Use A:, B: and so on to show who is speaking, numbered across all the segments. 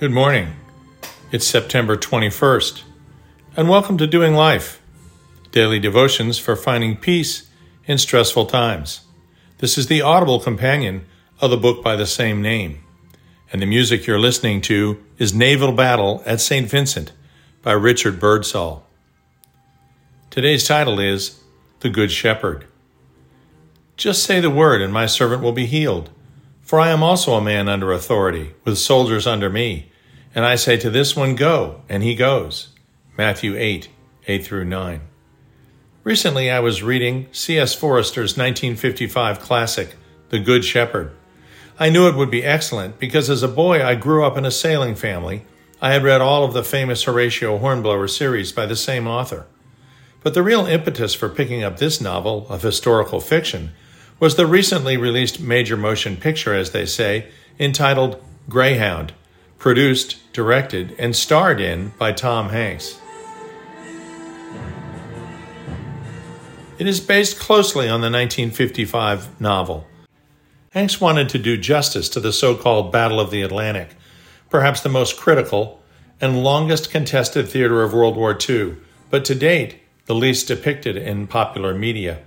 A: Good morning. It's September 21st, and welcome to Doing Life, daily devotions for finding peace in stressful times. This is the audible companion of the book by the same name, and the music you're listening to is Naval Battle at St. Vincent by Richard Birdsall. Today's title is The Good Shepherd. Just say the word, and my servant will be healed. For I am also a man under authority, with soldiers under me. And I say to this one, Go, and he goes. Matthew 8, 8 through 9. Recently, I was reading C.S. Forester's 1955 classic, The Good Shepherd. I knew it would be excellent because as a boy I grew up in a sailing family. I had read all of the famous Horatio Hornblower series by the same author. But the real impetus for picking up this novel of historical fiction was the recently released major motion picture, as they say, entitled Greyhound, produced, directed, and starred in by Tom Hanks. It is based closely on the 1955 novel. Hanks wanted to do justice to the so called Battle of the Atlantic, perhaps the most critical and longest contested theater of World War II, but to date, the least depicted in popular media.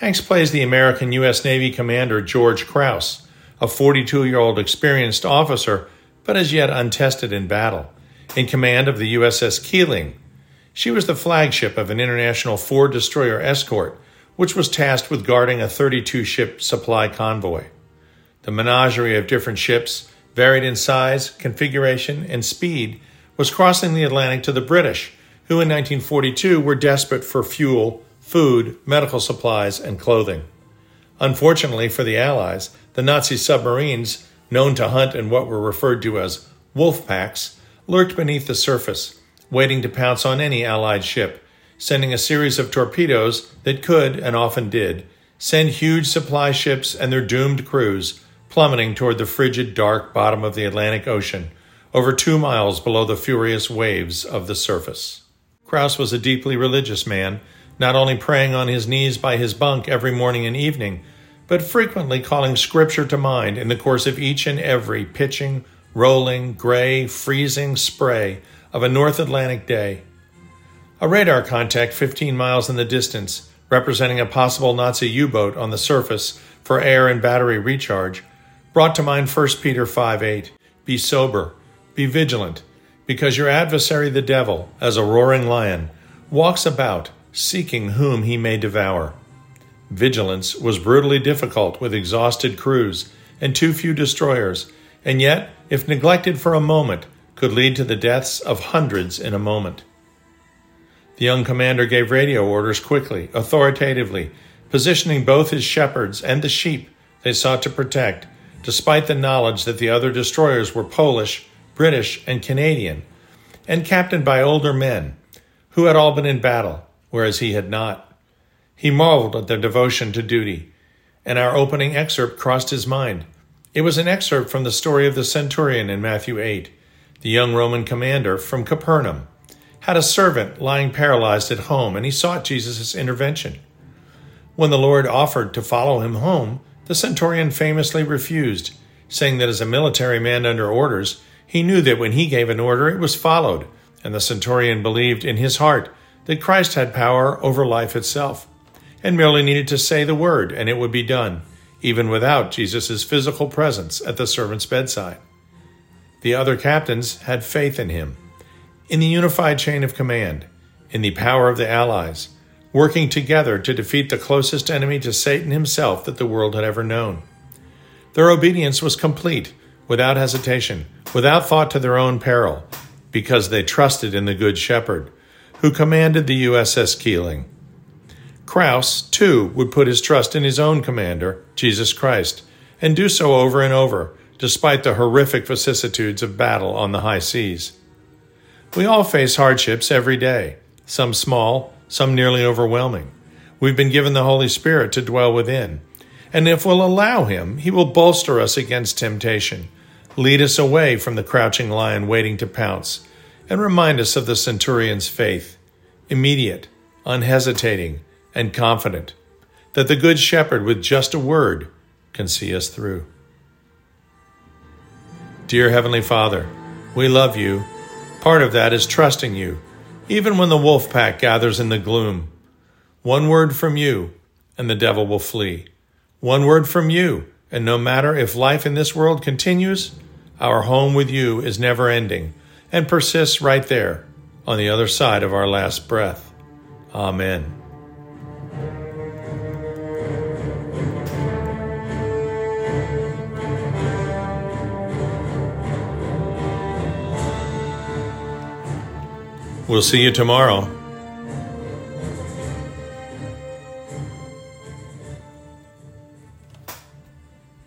A: Hanks plays the American U.S. Navy commander George Krause, a 42 year old experienced officer, but as yet untested in battle, in command of the USS Keeling. She was the flagship of an international four destroyer escort, which was tasked with guarding a 32 ship supply convoy. The menagerie of different ships, varied in size, configuration, and speed, was crossing the Atlantic to the British, who in 1942 were desperate for fuel food, medical supplies, and clothing. Unfortunately for the Allies, the Nazi submarines, known to hunt in what were referred to as wolf packs, lurked beneath the surface, waiting to pounce on any Allied ship, sending a series of torpedoes that could, and often did, send huge supply ships and their doomed crews plummeting toward the frigid, dark bottom of the Atlantic Ocean, over two miles below the furious waves of the surface. Krause was a deeply religious man not only praying on his knees by his bunk every morning and evening, but frequently calling Scripture to mind in the course of each and every pitching, rolling, gray, freezing spray of a North Atlantic day. A radar contact 15 miles in the distance, representing a possible Nazi U boat on the surface for air and battery recharge, brought to mind 1 Peter 5 8. Be sober, be vigilant, because your adversary the devil, as a roaring lion, walks about seeking whom he may devour. Vigilance was brutally difficult with exhausted crews and too few destroyers, and yet, if neglected for a moment, could lead to the deaths of hundreds in a moment. The young commander gave radio orders quickly, authoritatively, positioning both his shepherds and the sheep they sought to protect, despite the knowledge that the other destroyers were Polish, British, and Canadian, and captained by older men who had all been in battle whereas he had not. He marveled at their devotion to duty, and our opening excerpt crossed his mind. It was an excerpt from the story of the centurion in Matthew 8. The young Roman commander from Capernaum had a servant lying paralyzed at home, and he sought Jesus' intervention. When the Lord offered to follow him home, the centurion famously refused, saying that as a military man under orders, he knew that when he gave an order, it was followed, and the centurion believed in his heart that Christ had power over life itself and merely needed to say the word and it would be done, even without Jesus' physical presence at the servant's bedside. The other captains had faith in him, in the unified chain of command, in the power of the Allies, working together to defeat the closest enemy to Satan himself that the world had ever known. Their obedience was complete, without hesitation, without thought to their own peril, because they trusted in the Good Shepherd who commanded the USS Keeling. Krause, too, would put his trust in his own commander, Jesus Christ, and do so over and over, despite the horrific vicissitudes of battle on the high seas. We all face hardships every day, some small, some nearly overwhelming. We've been given the Holy Spirit to dwell within, and if we'll allow Him, He will bolster us against temptation, lead us away from the crouching lion waiting to pounce, and remind us of the centurion's faith, immediate, unhesitating, and confident, that the Good Shepherd, with just a word, can see us through. Dear Heavenly Father, We love you. Part of that is trusting you, even when the wolf pack gathers in the gloom. One word from you, and the devil will flee. One word from you, and no matter if life in this world continues, our home with you is never ending and persists right there on the other side of our last breath. Amen. We'll see you tomorrow.